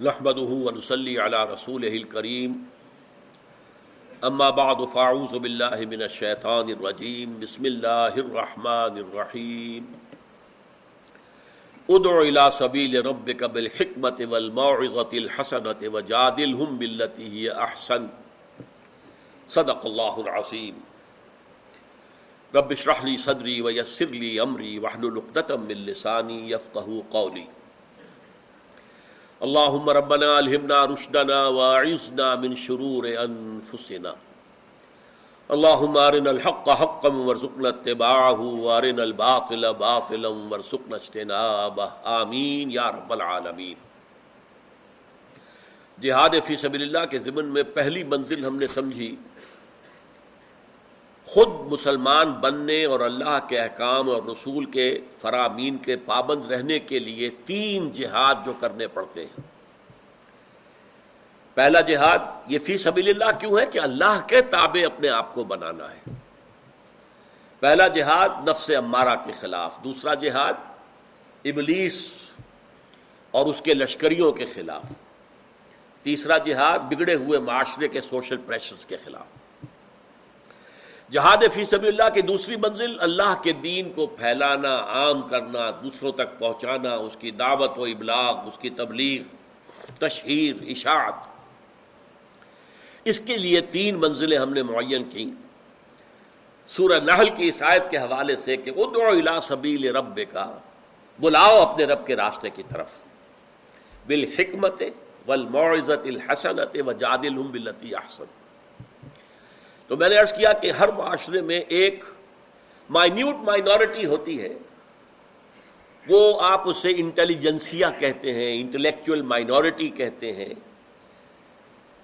نحمده ونصلي على رسوله الكريم. اما بعد فاعوذ بالله من الشيطان الرجيم. بسم الله الرحمن الرحيم. ادع الى سبيل ربك بالحكمة والموعظة الحسنة وجادلهم بالتي هي احسن صدق الله العظيم. رب اشرح لي صدري ويسر لي امري واحلل عقدة من لساني يفقهوا قولي. اللہم ربنا الہمنا رشدنا وعزنا من شرور انفسنا. اللہم آرنا الحق حقا ورزقنا اتباعه وارنا الباطل باطلا ورزقنا اجتنابه. آمین یا رب العالمین. جہاد فی سبیل اللہ کے ضمن میں پہلی منزل ہم نے سمجھی خود مسلمان بننے اور اللہ کے احکام اور رسول کے فرامین کے پابند رہنے کے لیے تین جہاد جو کرنے پڑتے ہیں۔ پہلا جہاد یہ فی سبیل اللہ کیوں ہے کہ اللہ کے تابع اپنے آپ کو بنانا ہے۔ پہلا جہاد نفس امارہ کے خلاف، دوسرا جہاد ابلیس اور اس کے لشکریوں کے خلاف۔ تیسرا جہاد بگڑے ہوئے معاشرے کے سوشل پریشرز کے خلاف۔ جہاد فی سبیل اللہ کی دوسری منزل، اللہ کے دین کو پھیلانا، عام کرنا، دوسروں تک پہنچانا، اس کی دعوت و ابلاغ، اس کی تبلیغ، تشہیر، اشاعت۔ اس کے لیے تین منزلیں ہم نے معین کی سورہ نحل کی عیسائیت کے حوالے سے کہ ادعو الى سبیل رب کا بلاؤ اپنے رب کے راستے کی طرف۔ بالحکمت والموعظت الحسنت وجادلہم باللتی احسن تو میں نے عرض کیا کہ ہر معاشرے میں ایک مائنیوٹ مائنورٹی ہوتی ہے۔ وہ آپ اسے انٹیلیجنسیا کہتے ہیں انٹلیکچوئل مائنورٹی کہتے ہیں۔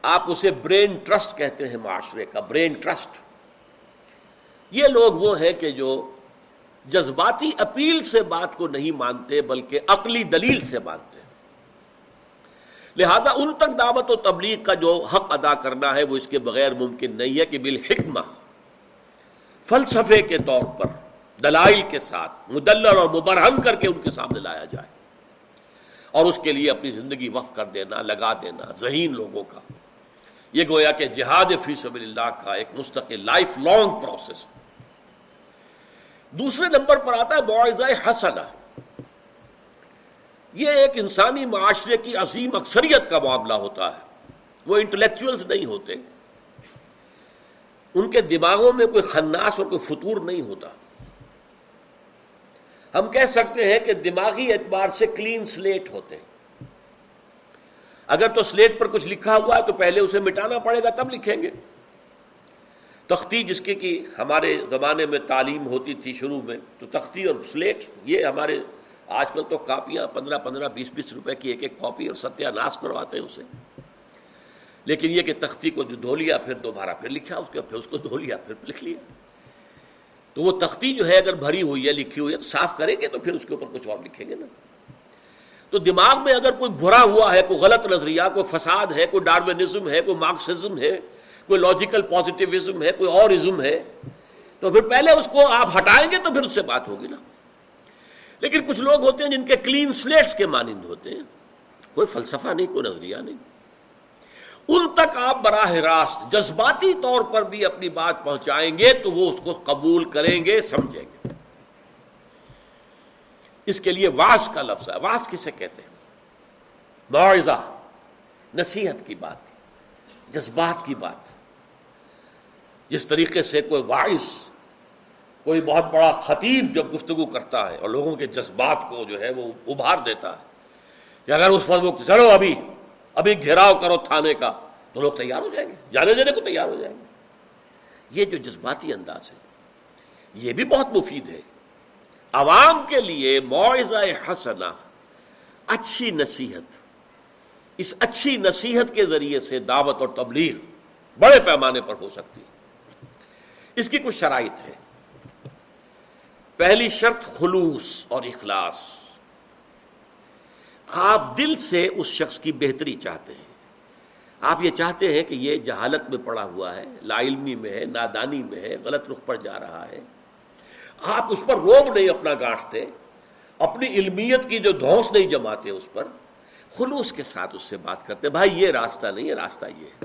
آپ اسے برین ٹرسٹ کہتے ہیں معاشرے کا برین ٹرسٹ یہ لوگ وہ ہیں کہ جو جذباتی اپیل سے بات کو نہیں مانتے، بلکہ عقلی دلیل سے مانتے۔ لہذا ان تک دعوت و تبلیغ کا جو حق ادا کرنا ہے وہ اس کے بغیر ممکن نہیں ہے کہ بالحکمہ فلسفے کے طور پر، دلائل کے ساتھ مدلر اور مبرہن کر کے ان کے سامنے لایا جائے۔ اور اس کے لیے اپنی زندگی وقف کر دینا، لگا دینا، ذہین لوگوں کا۔ یہ گویا کہ جہاد فی سبیل اللہ کا ایک مستقل لائف لانگ پروسیس دوسرے نمبر پر آتا ہے معاوضہ حسنہ۔ یہ ایک انسانی معاشرے کی عظیم اکثریت کا معاملہ ہوتا ہے۔ وہ انٹلیکچوئلز نہیں ہوتے۔ ان کے دماغوں میں کوئی خناس اور کوئی فطور نہیں ہوتا۔ ہم کہہ سکتے ہیں کہ دماغی اعتبار سے کلین سلیٹ ہوتے۔ ہیں اگر تو سلیٹ پر کچھ لکھا ہوا ہے تو پہلے اسے مٹانا پڑے گا، تب لکھیں گے۔ تختی جس کی کہ ہمارے زمانے میں تعلیم ہوتی تھی شروع میں، تو تختی اور سلیٹ یہ ہمارے آج کل تو کاپیاں پندرہ پندرہ بیس بیس روپے کی ایک ایک کاپی اور ستیہ ناش کرواتے ہیں اسے۔ لیکن یہ کہ تختی کو جو دھو لیا، پھر دوبارہ پھر لکھا، اس کے پھر اس کو دھو لیا، پھر لکھ لیا۔ تو وہ تختی جو ہے، اگر بھری ہوئی ہے لکھی ہوئی ہے، تو صاف کریں گے تو پھر اس کے اوپر کچھ اور لکھیں گے نا۔ تو دماغ میں اگر کوئی برا ہوا ہے، کوئی غلط نظریہ، کوئی فساد ہے، کوئی ڈاروینزم ہے، کوئی مارکسزم ہے، کوئی لاجیکل پازیٹیوزم ہے، کوئی اور ازم ہے، تو پھر پہلے اس کو آپ ہٹائیں گے تو پھر اس سے بات ہوگی نا۔ لیکن کچھ لوگ ہوتے ہیں جن کے کلین سلیٹس کے مانند ہوتے ہیں۔ کوئی فلسفہ نہیں، کوئی نظریہ نہیں۔ ان تک آپ براہ راست جذباتی طور پر بھی اپنی بات پہنچائیں گے تو وہ اس کو قبول کریں گے، سمجھیں گے۔ اس کے لیے واس کا لفظ ہے۔ واس کسے کہتے ہیں؟ معاوضہ، نصیحت کی بات، جذبات کی بات۔ جس طریقے سے کوئی واعث کوئی بہت بڑا خطیب جب گفتگو کرتا ہے اور لوگوں کے جذبات کو جو ہے وہ ابھار دیتا ہے، کہ اگر اس وقت چلو ابھی ابھی گھیراؤ کرو تھانے کا، تو لوگ تیار ہو جائیں گے، جانے دینے کو تیار ہو جائیں گے۔ یہ جو جذباتی انداز ہے، یہ بھی بہت مفید ہے۔ عوام کے لیے معاوضہ حسنا اچھی نصیحت، اس اچھی نصیحت کے ذریعے سے دعوت اور تبلیغ بڑے پیمانے پر ہو سکتی ہے۔ اس کی کچھ شرائط ہے پہلی شرط خلوص اور اخلاص۔ آپ دل سے اس شخص کی بہتری چاہتے ہیں۔ آپ یہ چاہتے ہیں کہ یہ جہالت میں پڑا ہوا ہے، لا علمی میں ہے، نادانی میں ہے، غلط رخ پر جا رہا ہے۔ آپ اس پر روب نہیں اپنا گاٹھتے، اپنی علمیت کی جو دھوس نہیں جماتے اس پر، خلوص کے ساتھ اس سے بات کرتے بھائی، یہ راستہ نہیں ہے راستہ یہ ہے۔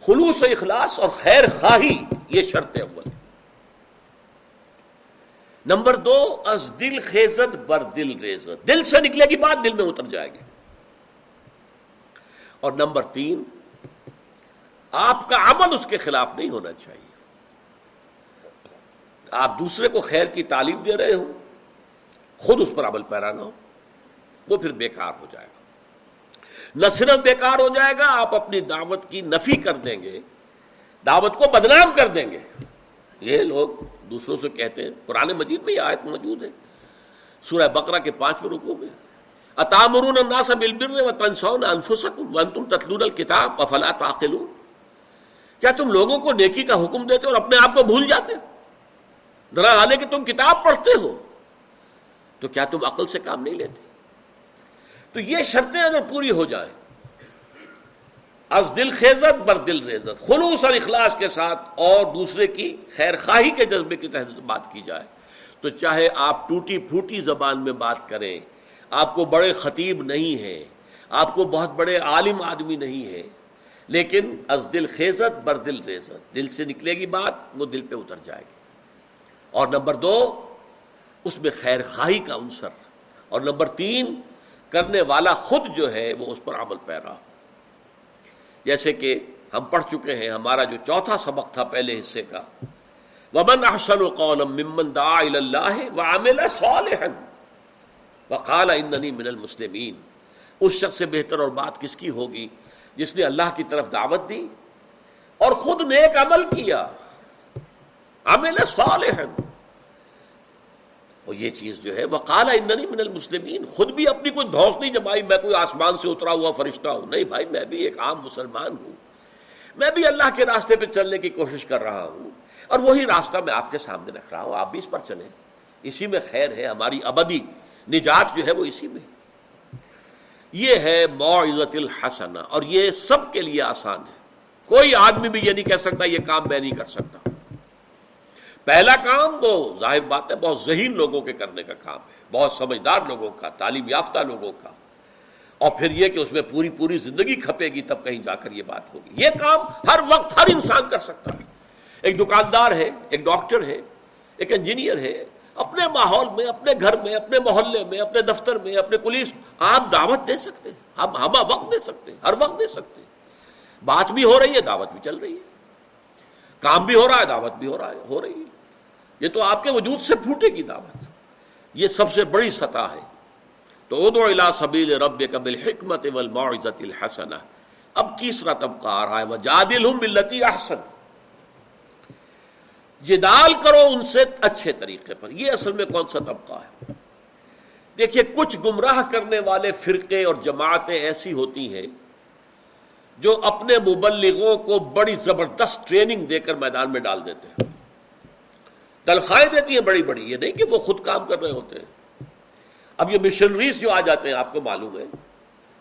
خلوص و اخلاص اور خیر خواہی، یہ شرط اول۔ نمبر دو، از دل خیزت بر دل ریزت۔ دل سے نکلے گی بات، دل میں اتر جائے گی۔ اور نمبر تین، آپ کا عمل اس کے خلاف نہیں ہونا چاہیے۔ آپ دوسرے کو خیر کی تعلیم دے رہے ہو خود اس پر عمل پیرا نہ ہو، وہ پھر بیکار ہو جائے گا۔ نہ صرف بیکار ہو جائے گا، آپ اپنی دعوت کی نفی کر دیں گے، دعوت کو بدنام کر دیں گے۔ یہ لوگ دوسروں سے کہتے ہیں پرانے مجید میں یہ آیت موجود ہے۔ سورہ بقرہ کے پانچویں رکو میں، اتامرون الناس بالبر وتنسون انفسکم وانتم تتلون الكتاب افلا تعقلون۔ کیا تم لوگوں کو نیکی کا حکم دیتے اور اپنے آپ کو بھول جاتے؟ ذرا حالے کہ تم کتاب پڑھتے ہو۔ تو کیا تم عقل سے کام نہیں لیتے؟ تو یہ شرطیں اگر پوری ہو جائے از دل خیزت بر دل ریزت۔ خلوص اور اخلاص کے ساتھ اور دوسرے کی خیر خواہی کے جذبے کی تحت بات کی جائے۔ تو چاہے آپ ٹوٹی پھوٹی زبان میں بات کریں، آپ کو بڑے خطیب نہیں ہیں، آپ کو بہت بڑے عالم آدمی نہیں ہے لیکن از دل خیزت بر دل ریزت۔ دل سے نکلے گی بات، وہ دل پہ اتر جائے گی۔ اور نمبر دو، اس میں خیر خواہی کا عنصر۔ اور نمبر تین، کرنے والا خود جو ہے، وہ اس پر عمل پیرا۔ ہو جیسے کہ ہم پڑھ چکے ہیں، ہمارا جو چوتھا سبق تھا پہلے حصے کا۔ ومن احسن ممن دعا وعمل صالحا وقال اننی من المسلمین اس شخص سے بہتر اور بات کس کی ہوگی؟ جس نے اللہ کی طرف دعوت دی اور خود نیک عمل کیا۔ عمل صالحا اور یہ چیز جو ہے، وقال اننی من المسلمین، خود بھی اپنی کوئی دھوس نہیں جمائی میں کوئی آسمان سے اترا ہوا فرشتہ ہوں، نہیں بھائی، میں بھی ایک عام مسلمان ہوں، میں بھی اللہ کے راستے پہ چلنے کی کوشش کر رہا ہوں، اور وہی راستہ میں آپ کے سامنے رکھ رہا ہوں، آپ بھی اس پر چلیں۔ اسی میں خیر ہے، ہماری ابدی نجات جو ہے وہ اسی میں۔ یہ ہے معزت الحسنہ، اور یہ سب کے لیے آسان ہے۔ کوئی آدمی بھی یہ نہیں کہہ سکتا، یہ کام میں نہیں کر سکتا۔ پہلا کام وہ ظاہر بات ہے، بہت ذہین لوگوں کے کرنے کا کام ہے، بہت سمجھدار لوگوں کا، تعلیم یافتہ لوگوں کا۔ اور پھر یہ کہ اس میں پوری پوری زندگی کھپے گی، تب کہیں جا کر یہ بات ہوگی۔ یہ کام ہر وقت ہر انسان کر سکتا ہے۔ ایک دکاندار ہے، ایک ڈاکٹر ہے، ایک انجینئر ہے، اپنے ماحول میں، اپنے گھر میں، اپنے محلے میں، اپنے دفتر میں، اپنے پولیس، آپ دعوت دے سکتے ہیں۔ ہم ہم وقت دے سکتے ہیں، ہر وقت دے سکتے ہیں۔ بات بھی ہو رہی ہے، دعوت بھی چل رہی ہے۔ کام بھی ہو رہا ہے، دعوت بھی ہو رہا ہے، ہو رہی ہے۔ یہ تو آپ کے وجود سے پھوٹے گی دعوت۔ یہ سب سے بڑی سطح ہے۔ تو ادو الا سبیل رب قبل حکمت الحسن اب تیسرا طبقہ آ رہا ہے وہ ملتی احسن۔ جدال کرو ان سے اچھے طریقے پر۔ یہ اصل میں کون سا طبقہ ہے؟ دیکھیے، کچھ گمراہ کرنے والے فرقے اور جماعتیں ایسی ہوتی ہیں جو اپنے مبلغوں کو بڑی زبردست ٹریننگ دے کر میدان میں ڈال دیتے ہیں۔ تنخواہیں دیتی ہیں بڑی بڑی، یہ نہیں کہ وہ خود کام کر رہے ہوتے ہیں۔ اب یہ مشنریز جو آ جاتے ہیں، آپ کو معلوم ہے،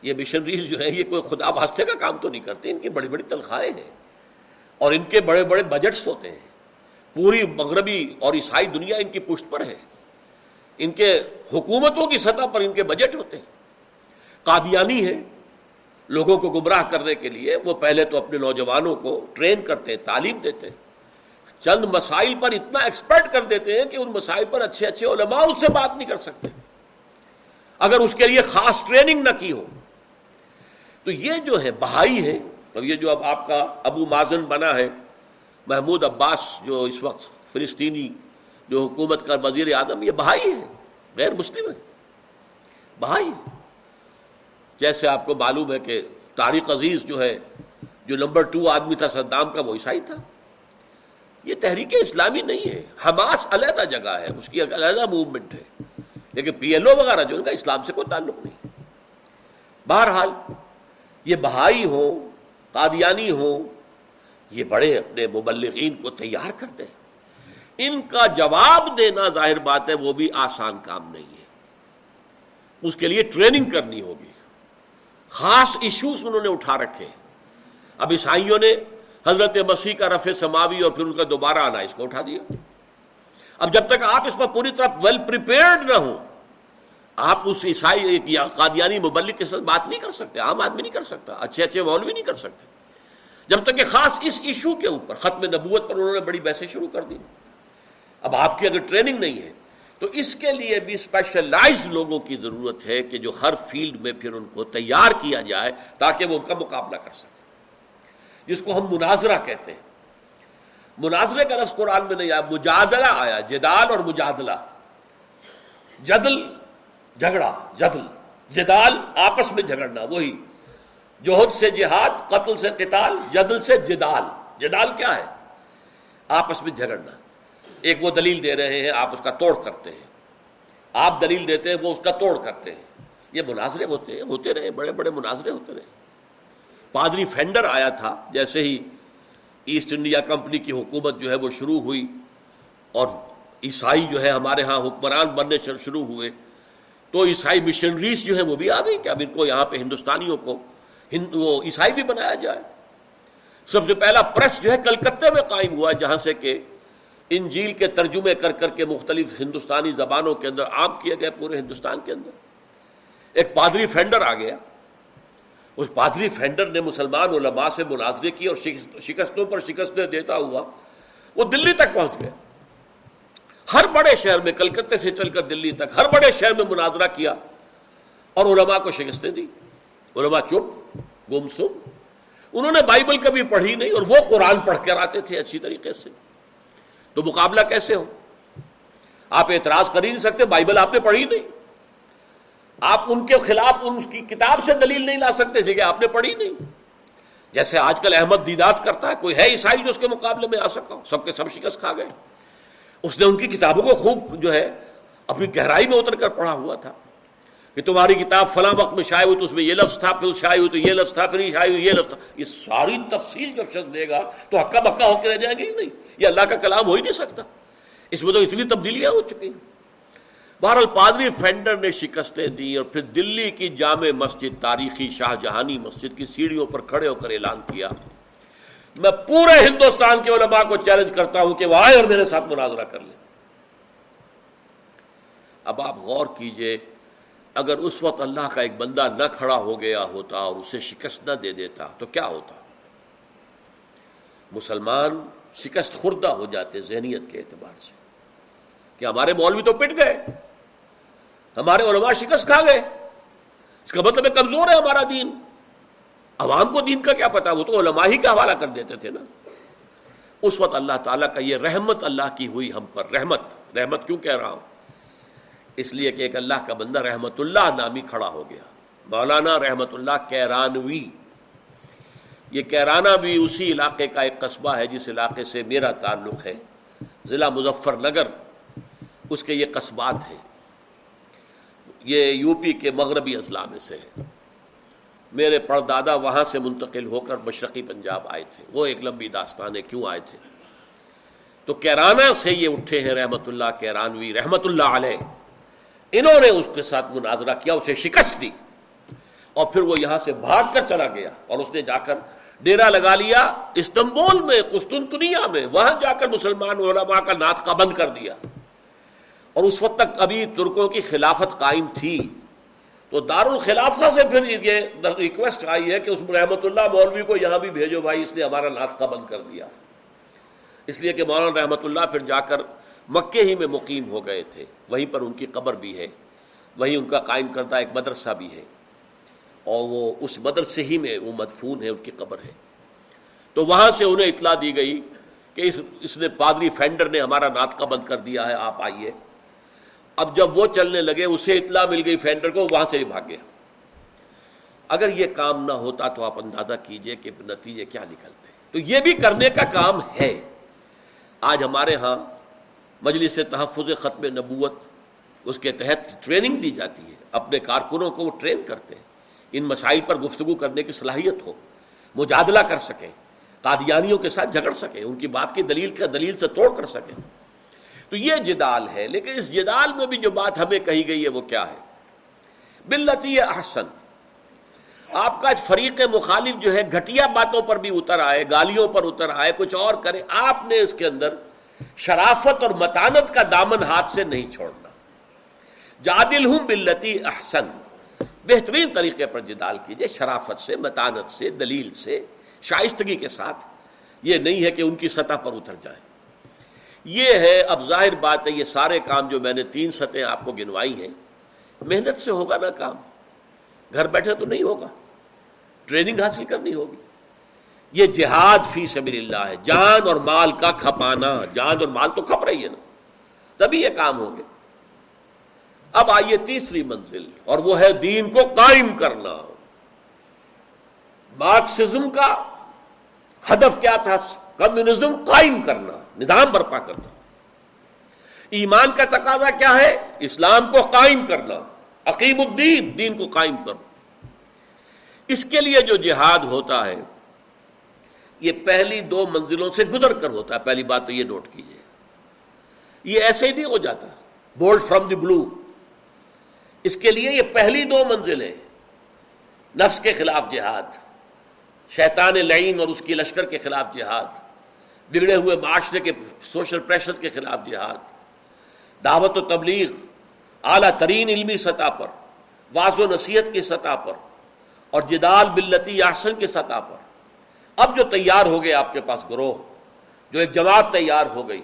یہ مشنریز جو ہے یہ کوئی خدا واسطے کا کام تو نہیں کرتے، ان کی بڑی بڑی تنخواہیں ہیں۔ اور ان کے بڑے بڑے بجٹس ہوتے ہیں۔ پوری مغربی اور عیسائی دنیا ان کی پشت پر ہے۔ ان کے حکومتوں کی سطح پر ان کے بجٹ ہوتے ہیں۔ قادیانی ہے لوگوں کو گمراہ کرنے کے لیے، وہ پہلے تو اپنے نوجوانوں کو ٹرین کرتے ہیں، تعلیم دیتے ہیں۔ چند مسائل پر اتنا ایکسپرٹ کر دیتے ہیں کہ ان مسائل پر اچھے اچھے علماء اس سے بات نہیں کر سکتے۔ اگر اس کے لیے خاص ٹریننگ نہ کی ہو، تو یہ جو ہے بہائی ہے، اور یہ جو اب آپ کا ابو مازن بنا ہے، محمود عباس جو اس وقت فلسطینی جو حکومت کا وزیر اعظم، یہ بہائی ہے، غیر مسلم ہے۔ بہائی جیسے آپ کو معلوم ہے کہ طارق عزیز جو ہے، جو نمبر ٹو آدمی تھا صدام کا، وہ عیسائی تھا۔ یہ تحریک اسلامی نہیں ہے، حماس علیحدہ جگہ ہے، اس کی علیحدہ موومنٹ ہے۔ لیکن پی ایل او وغیرہ جو، ان کا اسلام سے کوئی تعلق نہیں۔ بہرحال، یہ بہائی ہو قادیانی ہو یہ بڑے اپنے مبلغین کو تیار کرتے ہیں۔ ان کا جواب دینا ظاہر بات ہے، وہ بھی آسان کام نہیں ہے۔ اس کے لیے ٹریننگ کرنی ہوگی۔ خاص ایشوز انہوں نے اٹھا رکھے۔ اب عیسائیوں نے حضرت مسیح کا رف سماوی اور پھر ان کا دوبارہ آنا، اس کو اٹھا دیا۔ اب جب تک آپ اس پر پوری طرح ویل پریپیئرڈ نہ ہوں، آپ اس عیسائی قادیانی مبلک کے ساتھ بات نہیں کر سکتے، عام آدمی نہیں کر سکتا، اچھے اچھے مولوی نہیں کر سکتے۔ جب تک کہ خاص اس ایشو کے اوپر، ختم نبوت پر انہوں نے بڑی بحثیں شروع کر دی۔ اب آپ کی اگر ٹریننگ نہیں ہے، تو اس کے لیے بھی اسپیشلائز لوگوں کی ضرورت ہے کہ جو ہر فیلڈ میں پھر ان کو تیار کیا جائے تاکہ وہ ان کا مقابلہ کر سکے جس کو ہم مناظرہ کہتے ہیں۔ مناظرے کا رس قرآن میں نہیں آیا، مجادلہ آیا، جدال اور مجادلہ۔ جدل، جھگڑا، جدل۔ جدال آپس میں جھگڑنا، وہی۔ جوہد سے جہاد، قتل سے قتال، جدل سے جدال۔ جدال کیا ہے؟ آپس میں جھگڑنا۔ ایک وہ دلیل دے رہے ہیں، آپ اس کا توڑ کرتے ہیں۔ آپ دلیل دیتے ہیں، وہ اس کا توڑ کرتے ہیں۔ یہ مناظرے ہوتے ہیں، ہوتے رہے، بڑے بڑے مناظرے ہوتے رہے۔ پادری فینڈر آیا تھا، جیسے ہی ایسٹ انڈیا کمپنی کی حکومت جو ہے وہ شروع ہوئی اور عیسائی جو ہے ہمارے ہاں حکمران بننے شروع ہوئے، تو عیسائی مشنریز جو ہیں وہ بھی آ گئی کہ اب ان کو یہاں پہ ہندوستانیوں کو وہ عیسائی بھی بنایا جائے۔ سب سے پہلا پریس جو ہے کلکتے میں قائم ہوا، جہاں سے کہ انجیل کے ترجمے کر کر کے مختلف ہندوستانی زبانوں کے اندر عام کیا گیا پورے ہندوستان کے اندر۔ ایک پادری فینڈر آ گیا۔ اس پادری فینڈر نے مسلمان علماء سے مناظرے کی اور شکستوں پر شکستیں دیتا ہوا وہ دلی تک پہنچ گیا۔ ہر بڑے شہر میں کلکتے سے چل کر دلی تک ہر بڑے شہر میں مناظرہ کیا اور علماء کو شکستیں دی۔ علماء چپ، گم سم۔ انہوں نے بائبل کبھی پڑھی نہیں اور وہ قرآن پڑھ کر آتے تھے اچھی طریقے سے۔ تو مقابلہ کیسے ہو؟ آپ اعتراض کر ہی نہیں سکتے، بائبل آپ نے پڑھی نہیں۔ آپ ان کے خلاف ان کی کتاب سے دلیل نہیں لا سکتے تھے کہ آپ نے پڑھی نہیں۔ جیسے آج کل احمد دیدات کرتا ہے، کوئی ہے عیسائی جو اس کے مقابلے میں آ سکا سب کے سب شکست کھا گئے۔ اس نے ان کی کتابوں کو خوب جو ہے اپنی گہرائی میں اتر کر پڑھا ہوا تھا کہ تمہاری کتاب فلاں وقت میں شائع ہوئی تو اس میں یہ لفظ تھا، پھر شائع ہوئی تو یہ لفظ تھا، پھر یہ شائع ہوئی، یہ لفظ تھا۔ یہ ساری تفصیل جب شخص دے گا تو ہکا بکا ہو کے رہ جائے گی ہی نہیں؟ یہ اللہ کا کلام ہو ہی نہیں سکتا۔ اس میں تو اتنی تبدیلیاں ہو چکی ہیں۔ بہرحال پادری فینڈر نے شکستیں دی اور پھر دلی کی جامع مسجد، تاریخی شاہ جہانی مسجد کی سیڑھیوں پر کھڑے ہو کر اعلان کیا۔ میں پورے ہندوستان کے علماء کو چیلنج کرتا ہوں کہ وہ آئے اور میرے ساتھ مناظرہ کر لیں۔ اب آپ غور کیجیے، اگر اس وقت اللہ کا ایک بندہ نہ کھڑا ہو گیا ہوتا اور اسے شکست نہ دے دیتا، تو کیا ہوتا؟ مسلمان شکست خوردہ ہو جاتے ذہنیت کے اعتبار سے۔ کہ ہمارے مولوی تو پٹ گئے؟ ہمارے علماء شکست کھا گئے۔ اس کا مطلب ہے کمزور ہے ہمارا دین۔ عوام کو دین کا کیا پتا وہ تو علماء ہی کا حوالہ کر دیتے تھے نا۔ اس وقت اللہ تعالیٰ کا یہ رحمت اللہ کی ہوئی ہم پر۔ رحمت رحمت کیوں کہہ رہا ہوں؟ اس لیے کہ ایک اللہ کا بندہ رحمت اللہ نامی کھڑا ہو گیا۔ مولانا رحمت اللہ کیرانوی۔ یہ کیرانہ بھی اسی علاقے کا ایک قصبہ ہے جس علاقے سے میرا تعلق ہے۔ ضلع مظفر نگر۔ اس کے یہ قصبات ہیں۔ یہ یو پی کے مغربی اضلاع میں سے ہے۔ میرے پردادا وہاں سے منتقل ہو کر مشرقی پنجاب آئے تھے۔ وہ ایک لمبی داستان ہے، کیوں آئے تھے؟ تو کیرانہ سے یہ اٹھے ہیں رحمت اللہ کیرانوی، رحمت اللہ علیہ۔ انہوں نے اس کے ساتھ مناظرہ کیا، اسے شکست دی۔ اور پھر وہ یہاں سے بھاگ کر چلا گیا اور اس نے جا کر ڈیرا لگا لیا استنبول میں، قسطنطنیہ میں۔ وہاں جا کر مسلمان علماء کا ناطقہ بند کر دیا۔ اور اس وقت تک ابھی ترکوں کی خلافت قائم تھی۔ تو دار الخلافہ سے پھر یہ ریکویسٹ آئی ہے کہ اس رحمت اللہ مولوی کو یہاں بھی بھیجو بھائی، اس نے ہمارا ناطقہ بند کر دیا۔ اس لیے کہ مولانا رحمت اللہ پھر جا کر مکے ہی میں مقیم ہو گئے تھے۔ وہیں پر ان کی قبر بھی ہے۔ وہیں ان کا قائم کردہ ایک مدرسہ بھی ہے۔ اور وہ اس مدرسے ہی میں وہ مدفون ہے، ان کی قبر ہے۔ تو وہاں سے انہیں اطلاع دی گئی کہ اس اس نے پادری فینڈر نے ہمارا ناطقہ بند کر دیا ہے، آپ آئیے۔ اب جب وہ چلنے لگے، اسے اطلاع مل گئی فینڈر کو، وہاں سے ہی بھاگ گیا۔ اگر یہ کام نہ ہوتا تو آپ اندازہ کیجیے کہ نتیجے کیا نکلتے۔ تو یہ بھی کرنے کا کام ہے۔ آج ہمارے ہاں مجلس تحفظ ختم نبوت، اس کے تحت ٹریننگ دی جاتی ہے۔ اپنے کارکنوں کو وہ ٹرین کرتے ہیں۔ ان مسائل پر گفتگو کرنے کی صلاحیت ہو، مجادلہ کر سکیں، قادیانیوں کے ساتھ جھگڑ سکیں، ان کی بات کی دلیل کا دلیل سے توڑ کر سکیں۔ تو یہ جدال ہے، لیکن اس جدال میں بھی جو بات ہمیں کہی گئی ہے وہ کیا ہے؟ بلتی احسن۔ آپ کا فریق مخالف جو ہے، گھٹیا باتوں پر بھی اتر آئے، گالیوں پر اتر آئے، کچھ اور کرے، آپ نے اس کے اندر شرافت اور متانت کا دامن ہاتھ سے نہیں چھوڑنا۔ جادل ہوں بلتی احسن۔ بہترین طریقے پر جدال کیجیے شرافت سے، متانت سے، دلیل سے، شائستگی کے ساتھ۔ یہ نہیں ہے کہ ان کی سطح پر اتر جائے۔ یہ ہے، اب ظاہر بات ہے، یہ سارے کام جو میں نے تین سطح آپ کو گنوائی ہیں، محنت سے ہوگا نا کام۔ گھر بیٹھے تو نہیں ہوگا۔ ٹریننگ حاصل کرنی ہوگی۔ یہ جہاد فی سبیل اللہ ہے۔ جان اور مال کا کھپانا، جان اور مال تو کھپ رہی ہے نا۔ تبھی یہ کام ہوں گے۔ اب آئیے تیسری منزل، اور وہ ہے دین کو قائم کرنا۔ مارکسزم کا ہدف کیا تھا؟ کمیونزم قائم کرنا۔ نظام برپا کرنا۔ ایمان کا تقاضا کیا ہے؟ اسلام کو قائم کرنا۔ عقیم الدین، دین کو قائم کرنا۔ اس کے لیے جو جہاد ہوتا ہے، یہ پہلی دو منزلوں سے گزر کر ہوتا ہے۔ پہلی بات تو یہ نوٹ کیجیے یہ ایسے ہی نہیں ہو جاتا۔ بولڈ فرام دی بلو اس کے لیے یہ پہلی دو منزلیں نفس کے خلاف جہاد، شیطان لعین اور اس کی لشکر کے خلاف جہاد۔ بگڑے ہوئے معاشرے کے سوشل پریشر کے خلاف جہاد، دعوت و تبلیغ، اعلیٰ ترین علمی سطح پر واض و نصیحت کی سطح پر اور جدال بلتی احسن کی سطح پر۔ اب جو تیار ہو گئے آپ کے پاس گروہ، جو ایک جماعت تیار ہو گئی،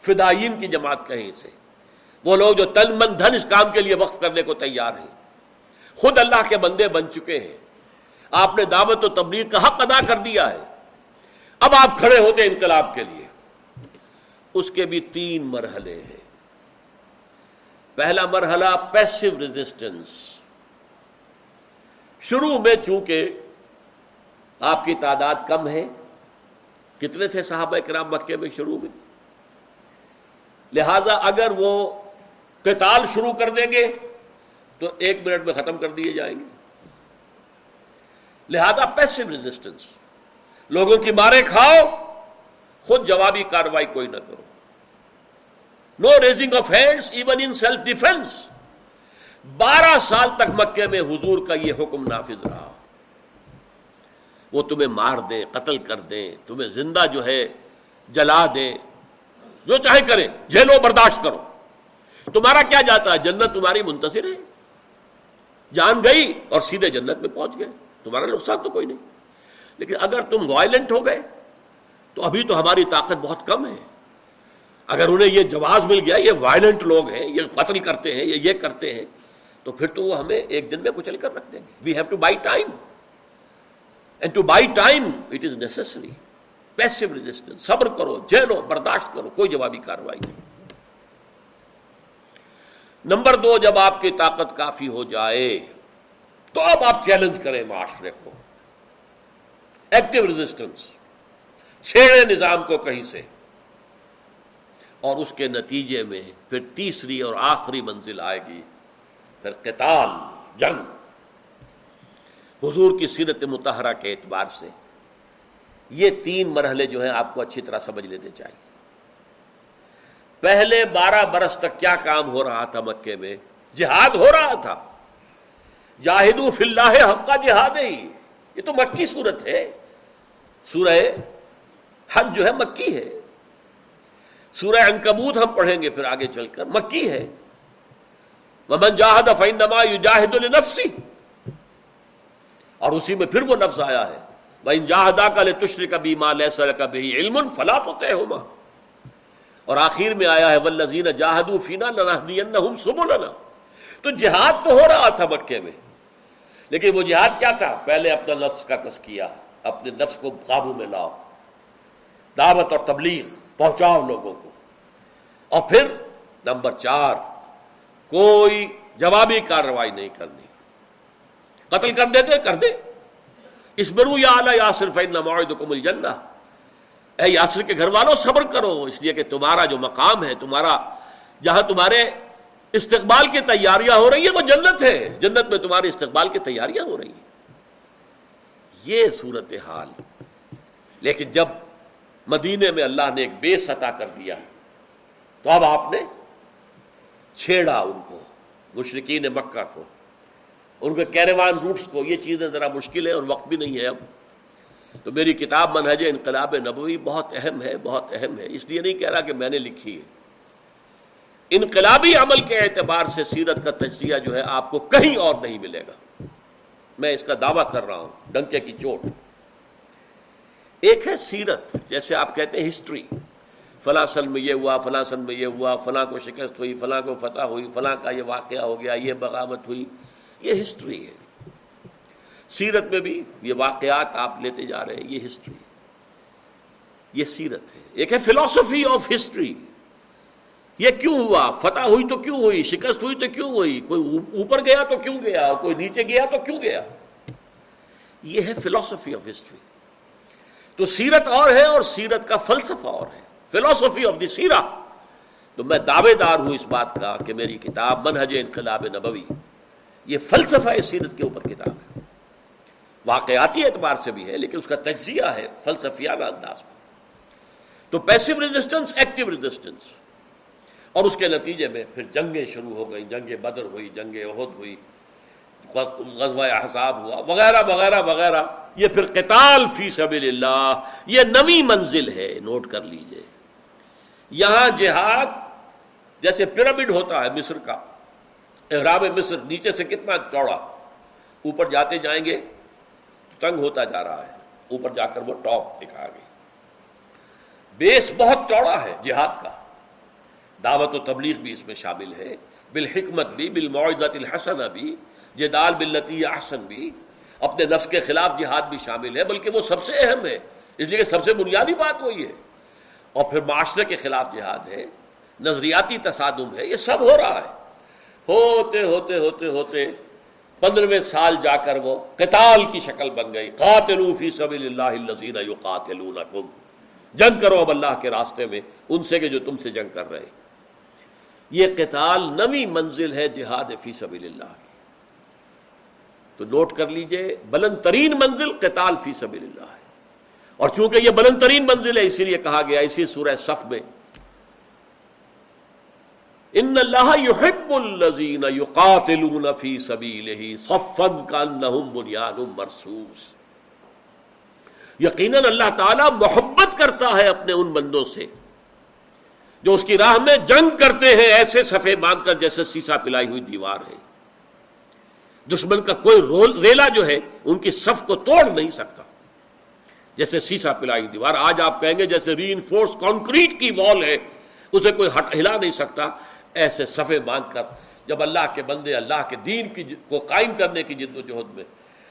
فدائین کی جماعت کہیں اسے۔ وہ لوگ جو تن من دھن اس کام کے لیے وقف کرنے کو تیار ہیں۔ خود اللہ کے بندے بن چکے ہیں۔ آپ نے دعوت و تبلیغ کا حق ادا کر دیا ہے۔ اب آپ کھڑے ہوتے انقلاب کے لیے۔ اس کے بھی تین مرحلے ہیں۔ پہلا مرحلہ پیسو ریزسٹنس شروع میں چونکہ آپ کی تعداد کم ہے، کتنے تھے صحابہ کرام مکے میں شروع میں؟ لہذا اگر وہ قتال شروع کر دیں گے تو ایک منٹ میں ختم کر دیے جائیں گے۔ لہذا پیسو ریزسٹنس لوگوں کی مارے کھاؤ، خود جوابی کاروائی کوئی نہ کرو۔ No raising of hands even in self defence بارہ سال تک مکے میں حضور کا یہ حکم نافذ رہا۔ وہ تمہیں مار دیں، قتل کر دیں، تمہیں زندہ جو ہے جلا دیں۔ جو چاہے کریں جھیلو برداشت کرو۔ تمہارا کیا جاتا ہے؟ جنت تمہاری منتصر ہے۔ جان گئی اور سیدھے جنت میں پہنچ گئے۔ تمہارا نقصان تو کوئی نہیں۔ لیکن اگر تم وائلنٹ ہو گئے، تو ابھی تو ہماری طاقت بہت کم ہے۔ اگر انہیں یہ جواز مل گیا، یہ وائلنٹ لوگ ہیں، یہ قتل کرتے ہیں، یہ یہ کرتے ہیں، تو پھر تو وہ ہمیں ایک دن میں کچل کر رکھ دیں گے۔ We have to buy time and to buy time it is necessary passive resistance صبر کرو، جیلو، برداشت کرو، کوئی جوابی کاروائی نہیں۔ نمبر دو، جب آپ کی طاقت کافی ہو جائے، تو اب آپ چیلنج کریں معاشرے کو۔ ایکٹیو ریزسٹنس چھیڑے نظام کو کہیں سے؟ اور اس کے نتیجے میں پھر تیسری اور آخری منزل آئے گی، پھر قتال، جنگ۔ حضور کی سیرت متحرہ کے اعتبار سے یہ تین مرحلے جو ہیں آپ کو اچھی طرح سمجھ لینے چاہیے۔ پہلے بارہ برس تک کیا کام ہو رہا تھا مکے میں؟ جہاد ہو رہا تھا۔ جاہدو فی اللہ حق کا جہاد ہی۔ یہ تو مکی صورت ہے۔ سورہ حج جو ہے مکی ہے۔ سورہ انکبوت ہم پڑھیں گے پھر آگے چل کر، مکی ہے۔ ومن جاہد فینما یجاہد لنفسی اور اسی میں پھر وہ نفس آیا ہے۔ وَإِن جَاهَدَاكَ لِتُشْرِكَ بِمَا لَيْسَ لَكَ بِهِ عِلْمٌ فَلَا تُطِعْهُمَا۔ اور آخر میں آیا ہے، وَالَّذِينَ جَاهَدُوا فِينَا لَنَهْدِيَنَّهُمْ سُبُلَنَا۔ تو جہاد تو ہو رہا تھا مکے میں۔ لیکن وہ جہاد کیا تھا؟ پہلے اپنا نفس کا تذکیہ اپنے نفس کو قابو میں لاؤ، دعوت اور تبلیغ پہنچاؤ لوگوں کو۔ اور پھر نمبر چار، کوئی جوابی کارروائی نہیں کرنی۔ قتل کر دیتے کر دے۔ اس برو یا اعلیٰ یا صرف مل جنہ اے یاسر کے گھر والوں، صبر کرو۔ اس لیے کہ تمہارا جو مقام ہے، تمہارا جہاں تمہارے استقبال کی تیاریاں ہو رہی ہیں، وہ جنت ہے۔ جنت میں تمہارے استقبال کی تیاریاں ہو رہی ہیں۔ یہ صورت حال لیکن جب مدینے میں اللہ نے ایک بے سطح کر دیا، تو اب آپ نے چھیڑا ان کو مشرقین مکہ کو ان کے کیروان روٹس کو۔ یہ چیزیں ذرا مشکل ہے اور وقت بھی نہیں ہے اب۔ تو میری کتاب منہج انقلاب نبوی بہت اہم ہے، بہت اہم ہے۔ اس لیے نہیں کہہ رہا کہ میں نے لکھی ہے۔ انقلابی عمل کے اعتبار سے سیرت کا تجزیہ جو ہے آپ کو کہیں اور نہیں ملے گا۔ میں اس کا دعویٰ کر رہا ہوں، ڈنکے کی چوٹ۔ ایک ہے سیرت، جیسے آپ کہتے ہیں ہسٹری۔ فلاں سن میں یہ ہوا، فلاں سن میں یہ ہوا، فلاں کو شکست ہوئی، فلاں کو فتح ہوئی، فلاں کا یہ واقعہ ہو گیا، یہ بغاوت ہوئی۔ یہ ہسٹری ہے۔ سیرت میں بھی یہ واقعات آپ لیتے جا رہے ہیں، یہ ہسٹری۔ یہ سیرت ہے۔ ایک ہے فلاسفی آف ہسٹری۔ یہ کیوں ہوا؟ فتح ہوئی تو کیوں ہوئی؟ شکست ہوئی تو کیوں ہوئی؟ کوئی اوپر گیا تو کیوں گیا؟ کوئی نیچے گیا تو کیوں گیا؟ یہ ہے فلاسفی آف ہسٹری تو سیرت اور ہے اور سیرت کا فلسفہ اور ہے. فلاسفی آف دی سیرا تو میں دعوے دار ہوں اس بات کا کہ میری کتاب منہج انقلاب نبوی. یہ فلسفہ سیرت کے اوپر کتاب ہے. واقعاتی اعتبار سے بھی ہے، لیکن اس کا تجزیہ ہے فلسفیانہ انداز میں. تو پیسو ریزسٹنس ایکٹیو ریزسٹنس اور اس کے نتیجے میں پھر جنگیں شروع ہو گئیں جنگ بدر ہوئی جنگ عہد ہوئی غزوہ احساب ہوا، وغیرہ وغیرہ وغیرہ۔ یہ پھر قتال فی سبیل اللہ، یہ نوی منزل ہے، نوٹ کر لیجیے۔ یہاں جہاد جیسے پیرامڈ ہوتا ہے مصر کا۔ احرام مصر نیچے سے کتنا چوڑا، اوپر جاتے جائیں گے تنگ ہوتا جا رہا ہے۔ اوپر جا کر وہ ٹاپ دکھا گئی۔ بیس بہت چوڑا ہے جہاد کا۔ دعوت و تبلیغ بھی اس میں شامل ہے، بالحکمت بھی بالمعزت الحسن بھی جدال بلتی احسن بھی، اپنے نفس کے خلاف جہاد بھی شامل ہے، بلکہ وہ سب سے اہم ہے، اس لیے کہ سب سے بنیادی بات وہی ہے۔ اور پھر معاشرے کے خلاف جہاد ہے، نظریاتی تصادم ہے، یہ سب ہو رہا ہے۔ ہوتے ہوتے ہوتے ہوتے پندرہویں سال جا کر وہ قتال کی شکل بن گئی۔ قاتلو فی سبیل اللہ الذین یقاتلونکم۔ جنگ کرو اب اللہ کے راستے میں، ان سے کہ جو تم سے جنگ کر رہے یہ قتال نوی منزل ہے جہاد فی سبیل اللہ کی۔ تو نوٹ کر لیجیے بلند ترین منزل قتال فی سبیل اللہ ہے۔ اور چونکہ یہ بلند ترین منزل ہے، اسی لیے کہا گیا، اسی سورہ صف میں۔ ان اللہ يحب الذین یقاتلون فی سبیلہ صفا کانہم بنیان مرصوص۔ یقیناً اللہ تعالی محبت کرتا ہے اپنے ان بندوں سے۔ جو اس کی راہ میں جنگ کرتے ہیں، ایسے صفے باندھ کر جیسے سیسا پلائی ہوئی دیوار ہے۔ دشمن کا کوئی رول ریلا جو ہے، ان کی صف کو توڑ نہیں سکتا۔ جیسے سیسا پلائی ہوئی دیوار، آج آپ کہیں گے جیسے ری انفورس کانکریٹ کی وال ہے، اسے کوئی ہٹ ہلا نہیں سکتا۔ ایسے صفے باندھ کر جب اللہ کے بندے، اللہ کے دین کی کو قائم کرنے کی جد و جہد میں،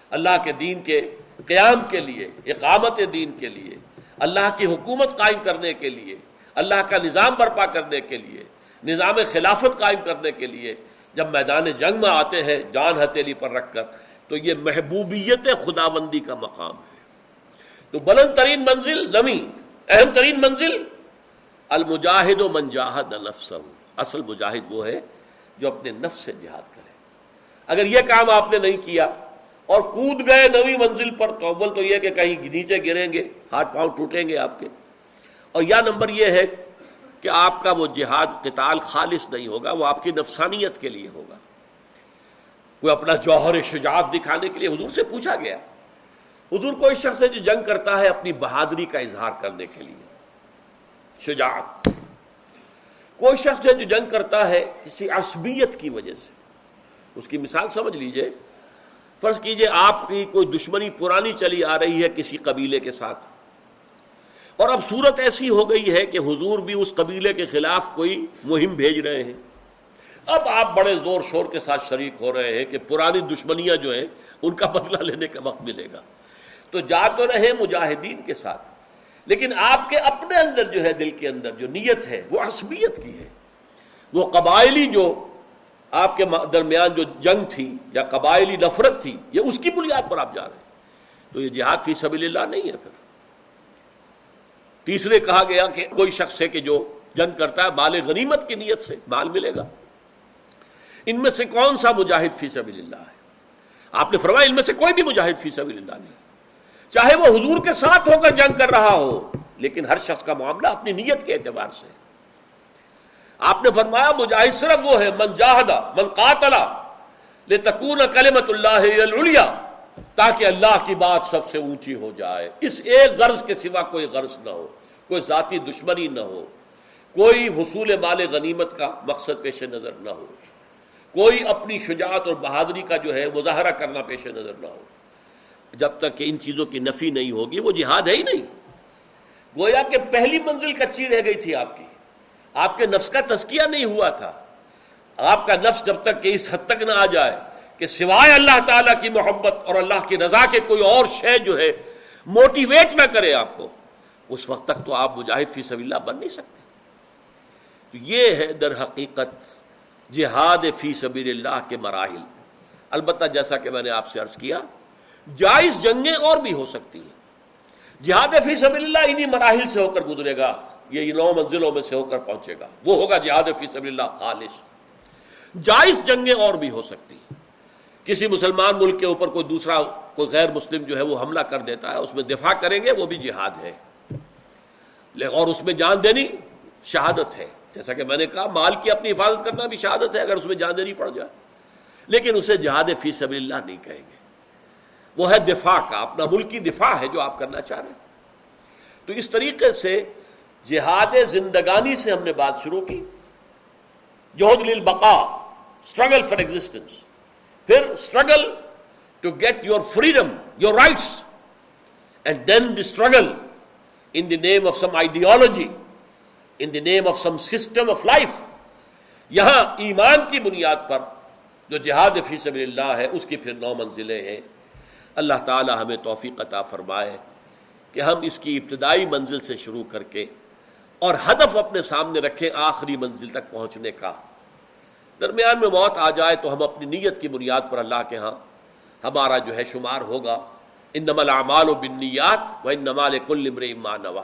اللہ کے دین کے قیام کے لیے، اقامت دین کے لیے، اللہ کی حکومت قائم کرنے کے لیے اللہ کا نظام برپا کرنے کے لیے، نظام خلافت قائم کرنے کے لیے جب میدان جنگ میں آتے ہیں، جان ہتیلی پر رکھ کر، تو یہ محبوبیت خداوندی کا مقام ہے۔ تو بلند ترین منزل نمی، اہم ترین منزل المجاہد و منجاہد نفس اصل مجاہد وہ ہے جو اپنے نفس سے جہاد کرے۔ اگر یہ کام آپ نے نہیں کیا اور کود گئے نوی منزل پر، تو اول تو یہ کہ کہیں نیچے گریں گے، ہاتھ پاؤں ٹوٹیں گے آپ کے۔ اور یا نمبر یہ ہے کہ آپ کا وہ جہاد قتال خالص نہیں ہوگا، وہ آپ کی نفسانیت کے لیے ہوگا۔ کوئی اپنا جوہر شجاعت دکھانے کے لیے حضور سے پوچھا گیا۔ حضور کوئی شخص ہے جو جنگ کرتا ہے اپنی بہادری کا اظہار کرنے کے لیے؟ شجاعت۔ کوئی شخص ہے جو جنگ کرتا ہے کسی عصبیت کی وجہ سے۔ اس کی مثال سمجھ لیجیے۔ فرض کیجیے آپ کی کوئی دشمنی پرانی چلی آ رہی ہے کسی قبیلے کے ساتھ۔ اور اب صورت ایسی ہو گئی ہے کہ حضور بھی اس قبیلے کے خلاف کوئی مہم بھیج رہے ہیں۔ اب آپ بڑے زور شور کے ساتھ شریک ہو رہے ہیں کہ پرانی دشمنیاں جو ہیں، ان کا بدلہ لینے کا وقت ملے گا۔ تو جا تو رہے مجاہدین کے ساتھ، لیکن آپ کے اپنے اندر جو ہے دل کے اندر جو نیت ہے، وہ عصبیت کی ہے۔ وہ قبائلی جو آپ کے درمیان جو جنگ تھی یا قبائلی نفرت تھی، یہ اس کی بنیاد پر آپ جا رہے ہیں۔ تو یہ جہاد فی سبیل اللہ نہیں ہے پھر۔ تیسرے کہا گیا کہ کوئی شخص ہے کہ جو جنگ کرتا ہے، مال غنیمت کی نیت سے مال ملے گا۔ ان میں سے کون سا مجاہد فی سبیل اللہ ہے؟ آپ نے فرمایا ان میں سے کوئی بھی مجاہد فی سبیل اللہ نہیں۔ چاہے وہ حضور کے ساتھ ہو کر جنگ کر رہا ہو، لیکن ہر شخص کا معاملہ اپنی نیت کے اعتبار سے۔ آپ نے فرمایا، مجاہد صرف وہ ہے، من جاہدہ، من قاتلا لتکون کلمت اللہ تاکہ اللہ کی بات سب سے اونچی ہو جائے۔ اس ایک غرض کے سوا کوئی غرض نہ ہو۔ کوئی ذاتی دشمنی نہ ہو، کوئی حصول مال غنیمت کا مقصد پیش نظر نہ ہو، کوئی اپنی شجاعت اور بہادری کا جو ہے مظاہرہ کرنا پیش نظر نہ ہو۔ جب تک کہ ان چیزوں کی نفی نہیں ہوگی، وہ جہاد ہے ہی نہیں۔ گویا کہ پہلی منزل کچی رہ گئی تھی آپ کی۔ آپ کے نفس کا تسکیہ نہیں ہوا تھا۔ آپ کا نفس جب تک کہ اس حد تک نہ آ جائے کہ سوائے اللہ تعالیٰ کی محبت اور اللہ کی رضا کے کوئی اور شے جو ہے موٹیویٹ نہ کرے آپ کو۔ اس وقت تک تو آپ مجاہد فی سبیل اللہ بن نہیں سکتے۔ تو یہ ہے در حقیقت جہاد فی سبیل اللہ کے مراحل۔ البتہ جیسا کہ میں نے آپ سے عرض کیا، جائز جنگیں اور بھی ہو سکتی ہیں۔ جہاد فی سبیل اللہ انہی مراحل سے ہو کر گزرے گا، یہ نو منزلوں میں سے ہو کر پہنچے گا۔ وہ ہوگا جہاد فی سبیل اللہ خالص۔ جائز جنگیں اور بھی ہو سکتی ہیں۔ کسی مسلمان ملک کے اوپر کوئی دوسرا، کوئی غیر مسلم جو ہے وہ حملہ کر دیتا ہے، اس میں دفاع کریں گے، وہ بھی جہاد ہے۔ اور اس میں جان دینی شہادت ہے۔ جیسا کہ میں نے کہا، مال کی اپنی حفاظت کرنا بھی شہادت ہے، اگر اس میں جان دینی پڑ جائے۔ لیکن اسے جہاد فی سبیل اللہ نہیں کہیں گے۔ وہ ہے دفاع کا، اپنا ملکی دفاع ہے جو آپ کرنا چاہ رہے ہیں۔ تو اس طریقے سے جہاد زندگانی سے ہم نے بات شروع کی۔ جوہد للبقا اسٹرگل فار ایگزٹینس پھر struggle to get your freedom your rights and then the struggle in the name of some ideology in the name of some system of life یہاں ایمان کی بنیاد پر جو جہاد فی سبیل اللہ ہے، اس کی پھر نو منزلیں ہیں۔ اللہ تعالی ہمیں توفیق عطا فرمائے کہ ہم اس کی ابتدائی منزل سے شروع کر کے اور ہدف اپنے سامنے رکھیں آخری منزل تک پہنچنے کا۔ درمیان میں موت آ جائے تو ہم اپنی نیت کی بنیاد پر اللہ کے ہاں ہمارا جو ہے شمار ہوگا۔ ان نمل اعمال و بنیات و ان نمال کل امر نوا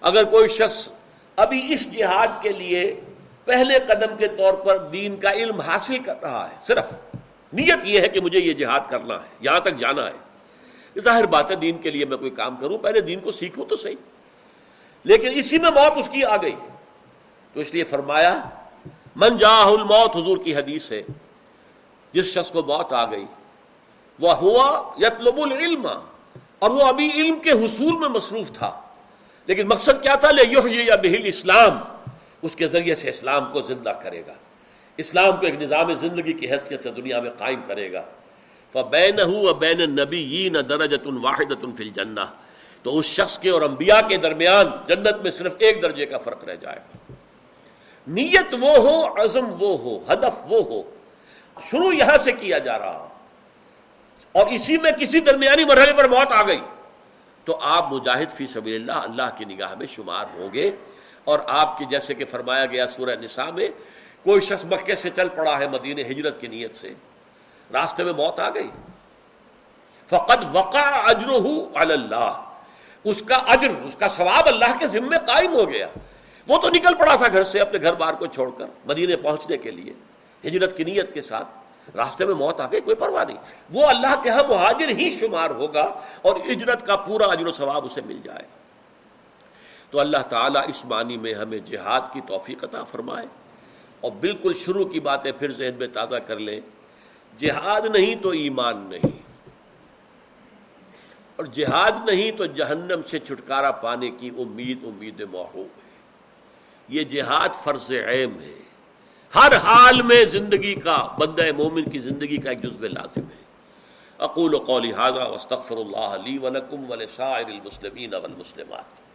اگر کوئی شخص ابھی اس جہاد کے لیے پہلے قدم کے طور پر دین کا علم حاصل کر رہا ہے، صرف نیت یہ ہے کہ مجھے یہ جہاد کرنا ہے، یہاں تک جانا ہے۔ ظاہر بات ہے، دین کے لیے میں کوئی کام کروں، پہلے دین کو سیکھوں تو صحیح۔ لیکن اسی میں موت اس کی آ گئی۔ تو اس لیے فرمایا، من جاہ الموت، حضور کی حدیث ہے، جس شخص کو موت آ گئی وہ ہوا یتلب العلم۔ اور وہ ابھی علم کے حصول میں مصروف تھا۔ لیکن مقصد کیا تھا؟ لے یا بہل اسلام اس کے ذریعے سے اسلام کو زندہ کرے گا۔ اسلام کو ایک نظام زندگی کی حیثیت سے دنیا میں قائم کرے گا۔ فبین بین نبی نہ درجت واحد الجنہ۔ تو اس شخص کے اور انبیاء کے درمیان جنت میں صرف ایک درجے کا فرق رہ جائے گا۔ نیت وہ ہو، عزم وہ ہو، ہدف وہ ہو۔ شروع یہاں سے کیا جا رہا۔ اور اسی میں کسی درمیانی مرحلے پر موت آ گئی۔ تو آپ مجاہد فی سبیل اللہ اللہ کی نگاہ میں شمار ہوں گے۔ اور آپ کی جیسے کہ فرمایا گیا سورہ نساء میں، کوئی شخص مکے سے چل پڑا ہے مدین ہجرت کی نیت سے، راستے میں موت آ گئی۔ فقط وقع اجر اللہ۔ اس کا اجر، اس کا ثواب اللہ کے ذمے قائم ہو گیا۔ وہ تو نکل پڑا تھا گھر سے، اپنے گھر بار کو چھوڑ کر مدینے پہنچنے کے لیے، ہجرت کی نیت کے ساتھ۔ راستے میں موت آ گئی، کوئی پرواہ نہیں۔ وہ اللہ کے ہاں مہاجر ہی شمار ہوگا اور ہجرت کا پورا اجر و ثواب اسے مل جائے۔ تو اللہ تعالیٰ اس معنی میں ہمیں جہاد کی توفیق عطا فرمائے۔ اور بالکل شروع کی باتیں پھر ذہن میں تازہ کر لیں۔ جہاد نہیں تو ایمان نہیں۔ اور جہاد نہیں تو جہنم سے چھٹکارا پانے کی امید امید محو ہے۔ یہ جہاد فرض عیم ہے۔ ہر حال میں زندگی کا بندہ مومن کی زندگی کا ایک جزو لازم ہے۔ اقول قولی واستغفر اللہ لی ولکم ولسائر المسلمین والمسلمات۔